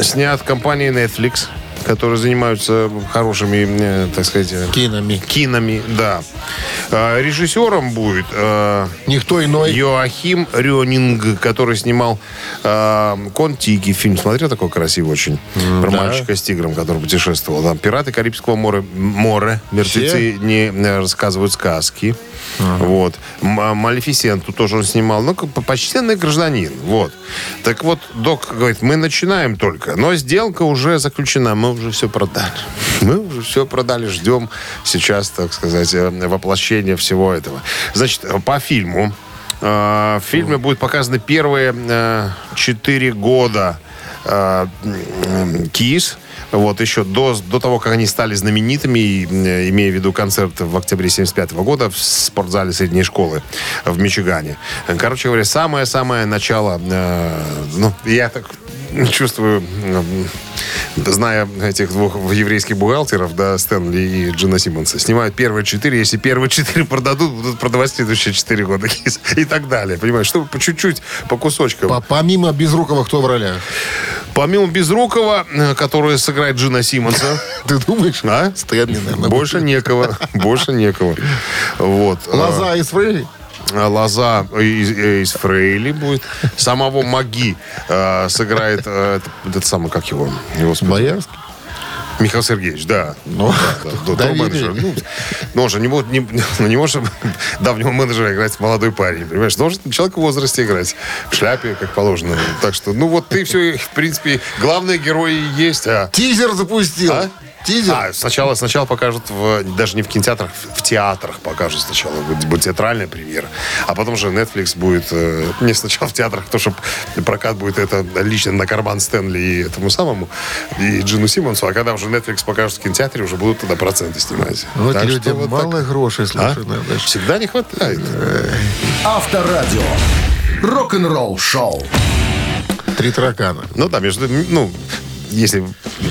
Speaker 3: снят компанией Netflix, которые занимаются хорошими, э, так сказать, э,
Speaker 2: Кинами.
Speaker 3: кинами, да. Э, Режиссером будет э,
Speaker 2: Никто иной.
Speaker 3: Йоахим Рёнинг, который снимал Контики фильм. Смотрел такой красивый очень. Про
Speaker 2: да.
Speaker 3: мальчика с тигром, который путешествовал. Там пираты Карибского моря. Море. Мертвецы не рассказывают сказки. Вот. М- а Малефисенту тоже он снимал. Ну, почтенный гражданин. Вот. Так вот, док говорит, мы начинаем только, но сделка уже заключена. Мы уже все продали. Мы уже все продали. Ждем сейчас, так сказать, э, воплощения всего этого. Значит, по фильму э, в фильме будет показаны первые э, четыре года Кис. Вот еще до, до того, как они стали знаменитыми, и, имея в виду концерт в октябре 75 года в спортзале средней школы в Мичигане. Короче говоря, самое-самое начало, э, ну, я так чувствую, зная этих двух еврейских бухгалтеров, да, Стэнли и Джина Симмонса, снимают первые четыре, если первые четыре продадут, будут продавать следующие четыре года и так далее, понимаешь, чтобы по чуть-чуть, по кусочкам.
Speaker 2: По- Помимо Безрукова, кто в ролях?
Speaker 3: Помимо Безрукова, э, который сыграет Джина Симмонса,
Speaker 2: Ты думаешь?
Speaker 3: а?
Speaker 2: Стэнли, наверное.
Speaker 3: Больше некого. Больше некого. Вот.
Speaker 2: Лоза из Фрейли?
Speaker 3: Э, Лоза из, э, из Фрейли будет. Самого Маги э, сыграет э, этот, самый, как его? Господи.
Speaker 2: Боярский?
Speaker 3: Михаил Сергеевич, да.
Speaker 2: Ну,
Speaker 3: Да, да, топ-менеджер. Ну, ну, он же не, может- не, ну, не может давнего менеджера играть молодой парень, понимаешь? Должен человек в возрасте играть. В шляпе, как положено. Так что, ну вот ты все, в принципе, главные герои есть. А
Speaker 2: Тизер запустил.
Speaker 3: А?
Speaker 2: Тизер.
Speaker 3: А, сначала, сначала покажут, в, даже не в кинотеатрах, в театрах покажут сначала. Будет, будет театральная премьера. А потом же Netflix будет э, не сначала в театрах, то, что прокат будет это лично на карман Стэнли и этому самому, и Джину Симмонсу. А когда уже Netflix покажут в кинотеатре, уже будут тогда проценты снимать.
Speaker 2: Вот
Speaker 3: Так
Speaker 2: людям
Speaker 3: вот
Speaker 2: мало
Speaker 3: так.
Speaker 2: грошей,
Speaker 3: А?
Speaker 2: слушай, надо.
Speaker 3: Всегда не хватает.
Speaker 1: Авторадио. Рок-н-ролл шоу.
Speaker 2: Три таракана.
Speaker 3: Ну да, между, ну, если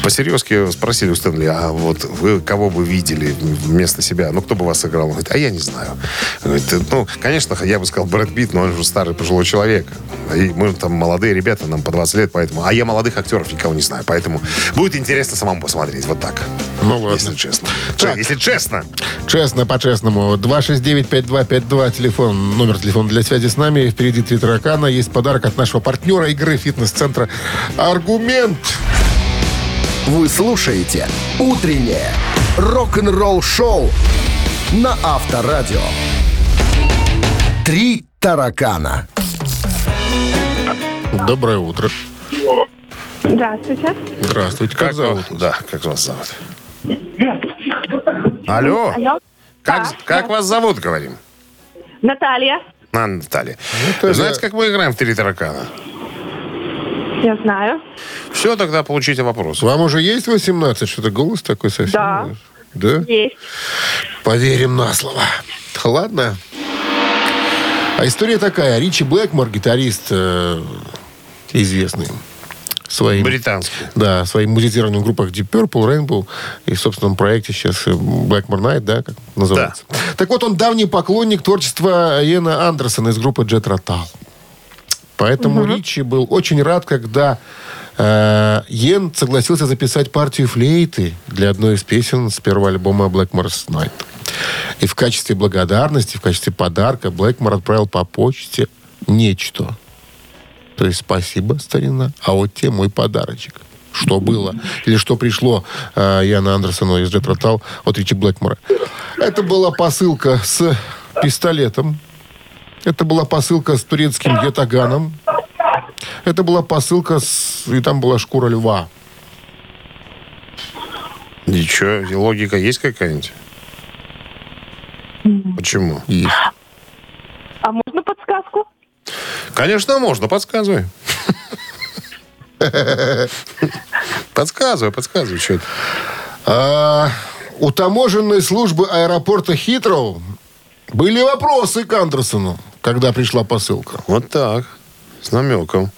Speaker 3: по-серьезки спросили у Стэнли, а вот вы кого бы видели вместо себя? Ну, кто бы вас сыграл? Он говорит, а я не знаю. Говорит, ну, конечно, я бы сказал Брэд Питт, но он же старый пожилой человек. И мы там молодые ребята, нам по 20 лет, поэтому... А я молодых актеров никого не знаю, поэтому будет интересно самому посмотреть. Вот так.
Speaker 2: Ну, ладно.
Speaker 3: Если честно. Че, Если честно.
Speaker 2: Честно, по-честному. 269-5252, телефон, номер телефона для связи с нами. Впереди три таракана. Есть подарок от нашего партнера игры фитнес-центра «Аргумент».
Speaker 1: Вы слушаете «Утреннее рок-н-ролл-шоу» на Авторадио. «Три таракана».
Speaker 2: Доброе утро.
Speaker 6: Здравствуйте.
Speaker 2: Здравствуйте. Как, зовут?
Speaker 3: вас- Да, как вас зовут? Алло.
Speaker 6: Алло.
Speaker 3: Как,
Speaker 6: Да.
Speaker 3: как вас зовут, говорим?
Speaker 6: Наталья.
Speaker 3: А, Наталья.
Speaker 2: это
Speaker 3: Знаете,
Speaker 2: же-
Speaker 3: как мы играем в три таракана?
Speaker 6: Я знаю.
Speaker 3: Все, тогда получите вопрос.
Speaker 2: Вам уже есть 18? Что-то голос такой совсем?
Speaker 6: Да.
Speaker 2: Да?
Speaker 6: Есть.
Speaker 2: Поверим на слово. Ладно. А история такая. Ричи Блэкмор, гитарист э, известный своим...
Speaker 3: Британский.
Speaker 2: Да, своим музицированием в группах Deep Purple, Rainbow и в собственном проекте сейчас э, Blackmore Night, да, как называется. Так вот, он давний поклонник творчества Иена Андерсона из группы Jet Rotal. Поэтому Ричи был очень рад, когда э, Йен согласился записать партию флейты для одной из песен с первого альбома Blackmore's Night. И в качестве благодарности, в качестве подарка Блэкмор отправил по почте нечто. То есть спасибо, старина, а вот тебе мой подарочек. Что было? Или что пришло э, Яна Андерсону из Jet Rotal от Ричи Блэкмора? Это была посылка с пистолетом. Это была посылка с турецким ятаганом. Это была посылка с... И там была шкура льва.
Speaker 3: Ничего, логика есть какая-нибудь? Почему?
Speaker 2: Есть.
Speaker 6: А можно подсказку?
Speaker 3: Конечно, можно, подсказывай. Подсказывай, подсказывай, что это.
Speaker 2: А, у таможенной службы аэропорта Хитроу были вопросы к Андерсону, когда пришла посылка.
Speaker 3: Вот так, с намеком.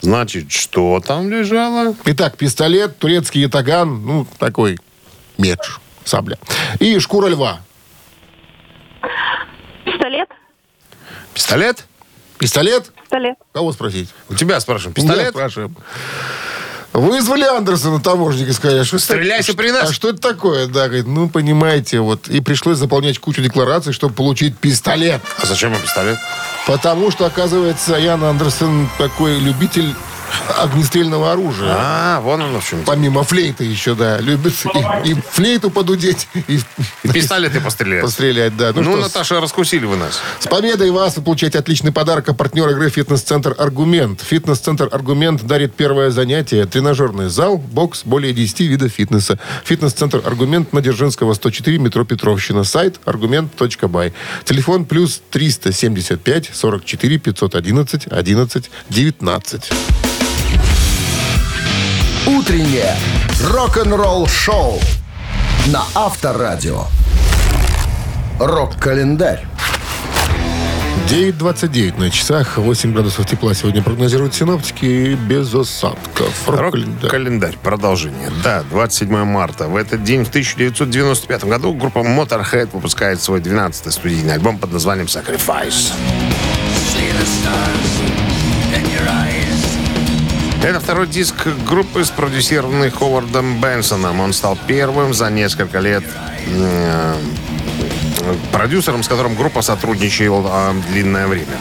Speaker 3: Значит, что там лежало?
Speaker 2: Итак, пистолет, турецкий ятаган, ну, такой меч, сабля. И шкура льва.
Speaker 6: Пистолет?
Speaker 3: Пистолет?
Speaker 2: Пистолет?
Speaker 6: Пистолет.
Speaker 2: Кого спросить?
Speaker 3: У тебя спрашиваем. Пистолет?
Speaker 2: спрашиваем. Вызвали Андерсона таможник и сказали, а что
Speaker 3: Стреляйся при нас.
Speaker 2: А что это такое? Да, говорит, ну, понимаете, вот. И пришлось заполнять кучу деклараций, чтобы получить пистолет.
Speaker 3: А зачем ему пистолет?
Speaker 2: Потому что, оказывается, Ян Андерсон такой любитель огнестрельного оружия.
Speaker 3: А, вон оно в чем.
Speaker 2: Помимо флейты еще, да, любит и, и флейту подудеть, и,
Speaker 3: И пистолеты пострелять.
Speaker 2: пострелять, да.
Speaker 3: Ну,
Speaker 2: что, с-
Speaker 3: Наташа, раскусили вы нас.
Speaker 2: с победой вас вы получаете отличный подарок от партнера игры «Фитнес-центр Аргумент». «Фитнес-центр Аргумент» дарит первое занятие. Тренажерный зал, бокс, более 10 видов фитнеса. «Фитнес-центр Аргумент» на Дзержинского, 104, метро Петровщина. Сайт аргумент.бай. Телефон плюс 375 44 511 11 19.
Speaker 1: «Утреннее рок-н-ролл-шоу» на Авторадио. Рок-календарь.
Speaker 2: 9.29 на часах, 8 градусов тепла сегодня прогнозируют синоптики и без осадков. Рок-календарь.
Speaker 3: Рок-календарь. Продолжение. Да, 27 марта. В этот день, в 1995 году, группа Motorhead выпускает свой 12-й студийный альбом под названием «Sacrifice». Это второй диск группы, спродюсированный Ховардом Бенсоном. Он стал первым за несколько лет э, продюсером, с которым группа сотрудничала э, длинное время.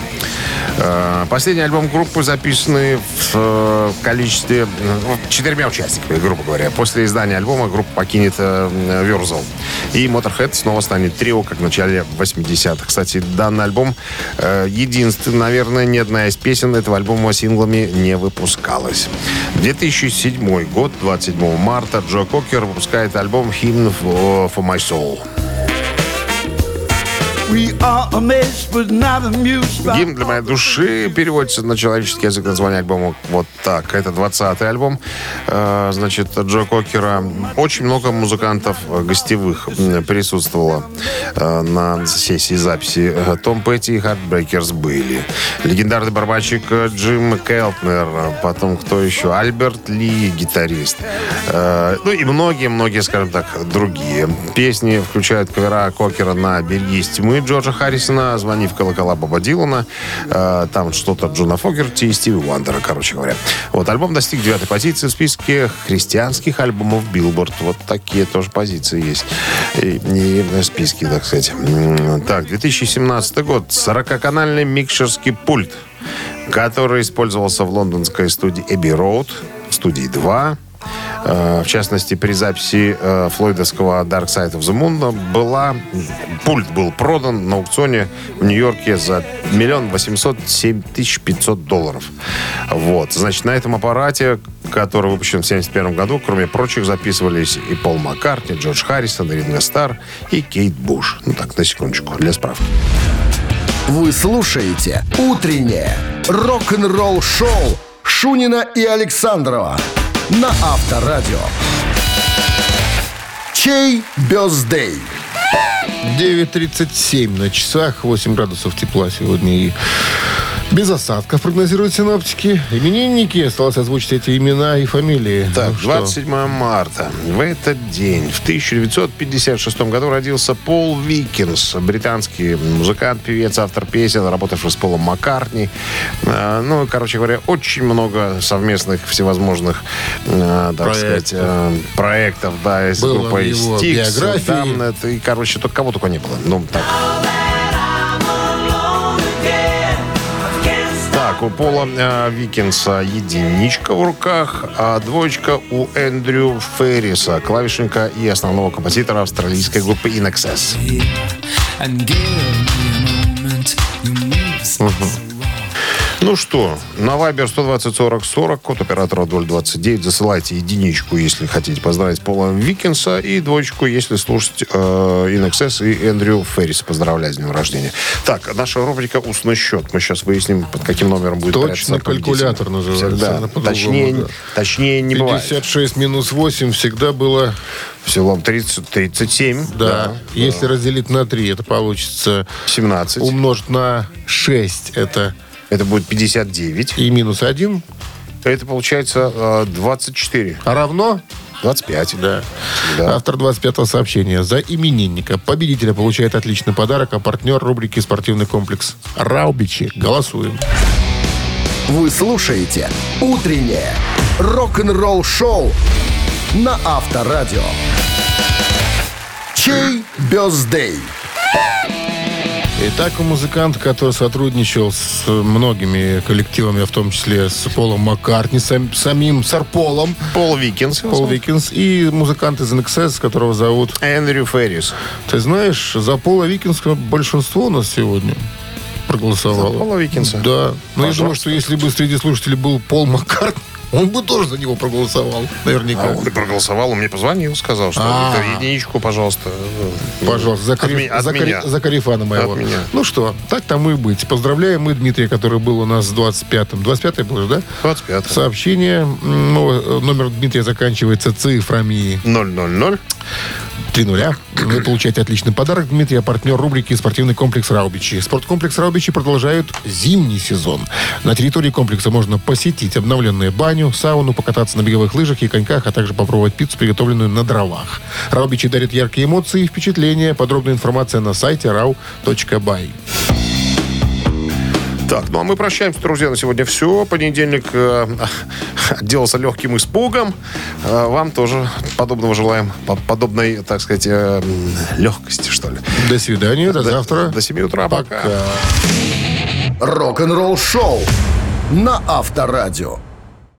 Speaker 3: Э, Последний альбом группы записанный в э, количестве ну, четырьмя участниками, грубо говоря. После издания альбома группа покинет э, Верзал. И Motorhead снова станет трио, как в начале 80-х. Кстати, данный альбом э, единственный, наверное, ни одна из песен этого альбома синглами не выпускалась. 2007 год, 27 марта, Джо Кокер выпускает альбом «Hymn for My Soul». Гимн для моей души переводится на человеческий язык название альбома вот так. Это 20-й альбом, э, значит, Джо Кокера. Очень много музыкантов гостевых присутствовало э, на сессии записи. Том Петти и Heartbreakers были. Легендарный барабанщик э, Джим Келтнер. Потом кто еще? Альберт Ли, гитарист. Э, Ну и многие-многие, скажем так, другие. Песни включают кавера Кокера на «Береги из тьмы» Джорджа Харрисона, «Звони в колокола» Боба Дилана, э, там что-то Джона Фогерти и Стиви Уандера, короче говоря. Вот, альбом достиг девятой позиции в списке христианских альбомов Билборд. Вот такие тоже позиции есть. И, и в списке, так сказать. Так, 2017 год. 40-канальный микшерский пульт, который использовался в лондонской студии Abbey Road, студии 2, Э, в частности, при записи э, флойдовского Dark Side of the Moon была... Пульт был продан на аукционе в Нью-Йорке за миллион восемьсот семь тысяч пятьсот долларов. Вот. Значит, на этом аппарате, который выпущен в 71 году, кроме прочих, записывались и Пол Маккартни, Джордж Харрисон, Ринго Стар и Кейт Буш. Ну так, на секундочку, для справки.
Speaker 1: Вы слушаете «Утреннее рок-н-ролл-шоу» Шунина и Александрова на Авторадио. Чей бездей?
Speaker 2: 9.37 на часах, 8 градусов тепла сегодня и без осадков прогнозируют синоптики. Именинники, осталось озвучить эти имена и фамилии.
Speaker 3: Так,
Speaker 2: Ну что?
Speaker 3: 27 марта. В этот день, в 1956 году, родился Пол Викинс, британский музыкант, певец, автор песен, работавший с Полом Маккартни. Э, Ну, короче говоря, очень много совместных всевозможных, э, так
Speaker 2: Проектов.
Speaker 3: сказать, э, проектов, да, с
Speaker 2: Было в
Speaker 3: группой
Speaker 2: биографии.
Speaker 3: там, это, и, короче, только кого только не было. Ну, так. Так, у Пола э, Викинса единичка в руках, а двоечка у Эндрю Ферриса, клавишника и основного композитора австралийской группы In Excess. Ну что, на Viber 120 40 40, код оператора 029, засылайте единичку, если хотите поздравить Пола Викинса, и двоечку, если слушать э, и Эндрю Ферриса. Поздравляю с днем рождения. Так, наша рубрика «Устный счет». Мы сейчас выясним, под каким номером будет победитель.
Speaker 2: калькулятор называется. По-другому,
Speaker 3: Точнее,
Speaker 2: да.
Speaker 3: точнее не бывает.
Speaker 2: 56 минус 8 всегда было...
Speaker 3: Всего 30, 37.
Speaker 2: Да. Если разделить на 3, это получится
Speaker 3: 17.
Speaker 2: умножить на 6, это
Speaker 3: Это будет 59.
Speaker 2: и минус 1,
Speaker 3: Это получается э, 24.
Speaker 2: а равно
Speaker 3: 25.
Speaker 2: Да.
Speaker 3: Да.
Speaker 2: Автор 25-го сообщения. За именинника победителя получает отличный подарок, а партнер рубрики «Спортивный комплекс» Раубичи. Голосуем.
Speaker 1: Вы слушаете «Утреннее рок-н-ролл-шоу» на Авторадио. Чей бездей?
Speaker 2: Итак, музыкант, который сотрудничал с многими коллективами, в том числе с Полом Маккартни, сам- самим Сарполом,
Speaker 3: Пол Викинс.
Speaker 2: Пол Викинс, и музыкант из NXS, которого зовут...
Speaker 3: Эндрю Феррис.
Speaker 2: Ты знаешь, за Пола Викинска большинство у нас сегодня проголосовало.
Speaker 3: За Пола Викинса?
Speaker 2: Да. Но я думаю, что если бы среди слушателей был Пол Маккартни, он бы тоже за него проголосовал, наверняка.
Speaker 3: А он проголосовал, он мне позвонил, сказал, что
Speaker 2: А.
Speaker 3: это единичку, пожалуйста.
Speaker 2: Пожалуйста, за,
Speaker 3: От
Speaker 2: кариф-
Speaker 3: меня- от
Speaker 2: за, кари-
Speaker 3: меня.
Speaker 2: за карифана моего.
Speaker 3: От меня.
Speaker 2: Ну что, так тому и быть. Поздравляем мы Дмитрия, который был у нас с 25-м. 25-й был да?
Speaker 3: 25.
Speaker 2: Сообщение. ну, э, номер Дмитрия заканчивается цифрами
Speaker 3: 000.
Speaker 2: 3 нуля. Вы получаете отличный подарок. Дмитрий, а партнер рубрики «Спортивный комплекс Раубичи». Спорткомплекс Раубичи продолжают зимний сезон. На территории комплекса можно посетить обновленную баню, сауну, покататься на беговых лыжах и коньках, а также попробовать пиццу, приготовленную на дровах. Раубичи дарит яркие эмоции и впечатления. Подробная информация на сайте rau.by.
Speaker 3: Так, ну а мы прощаемся, друзья, на сегодня все. Понедельник э, отделался легким испугом. Э, вам тоже подобного желаем. По- Подобной, так сказать, э, легкости, что ли.
Speaker 2: До свидания, до, завтра.
Speaker 3: До 7 утра.
Speaker 2: Пока.
Speaker 3: Пока.
Speaker 1: Рок-н-ролл шоу на Авторадио.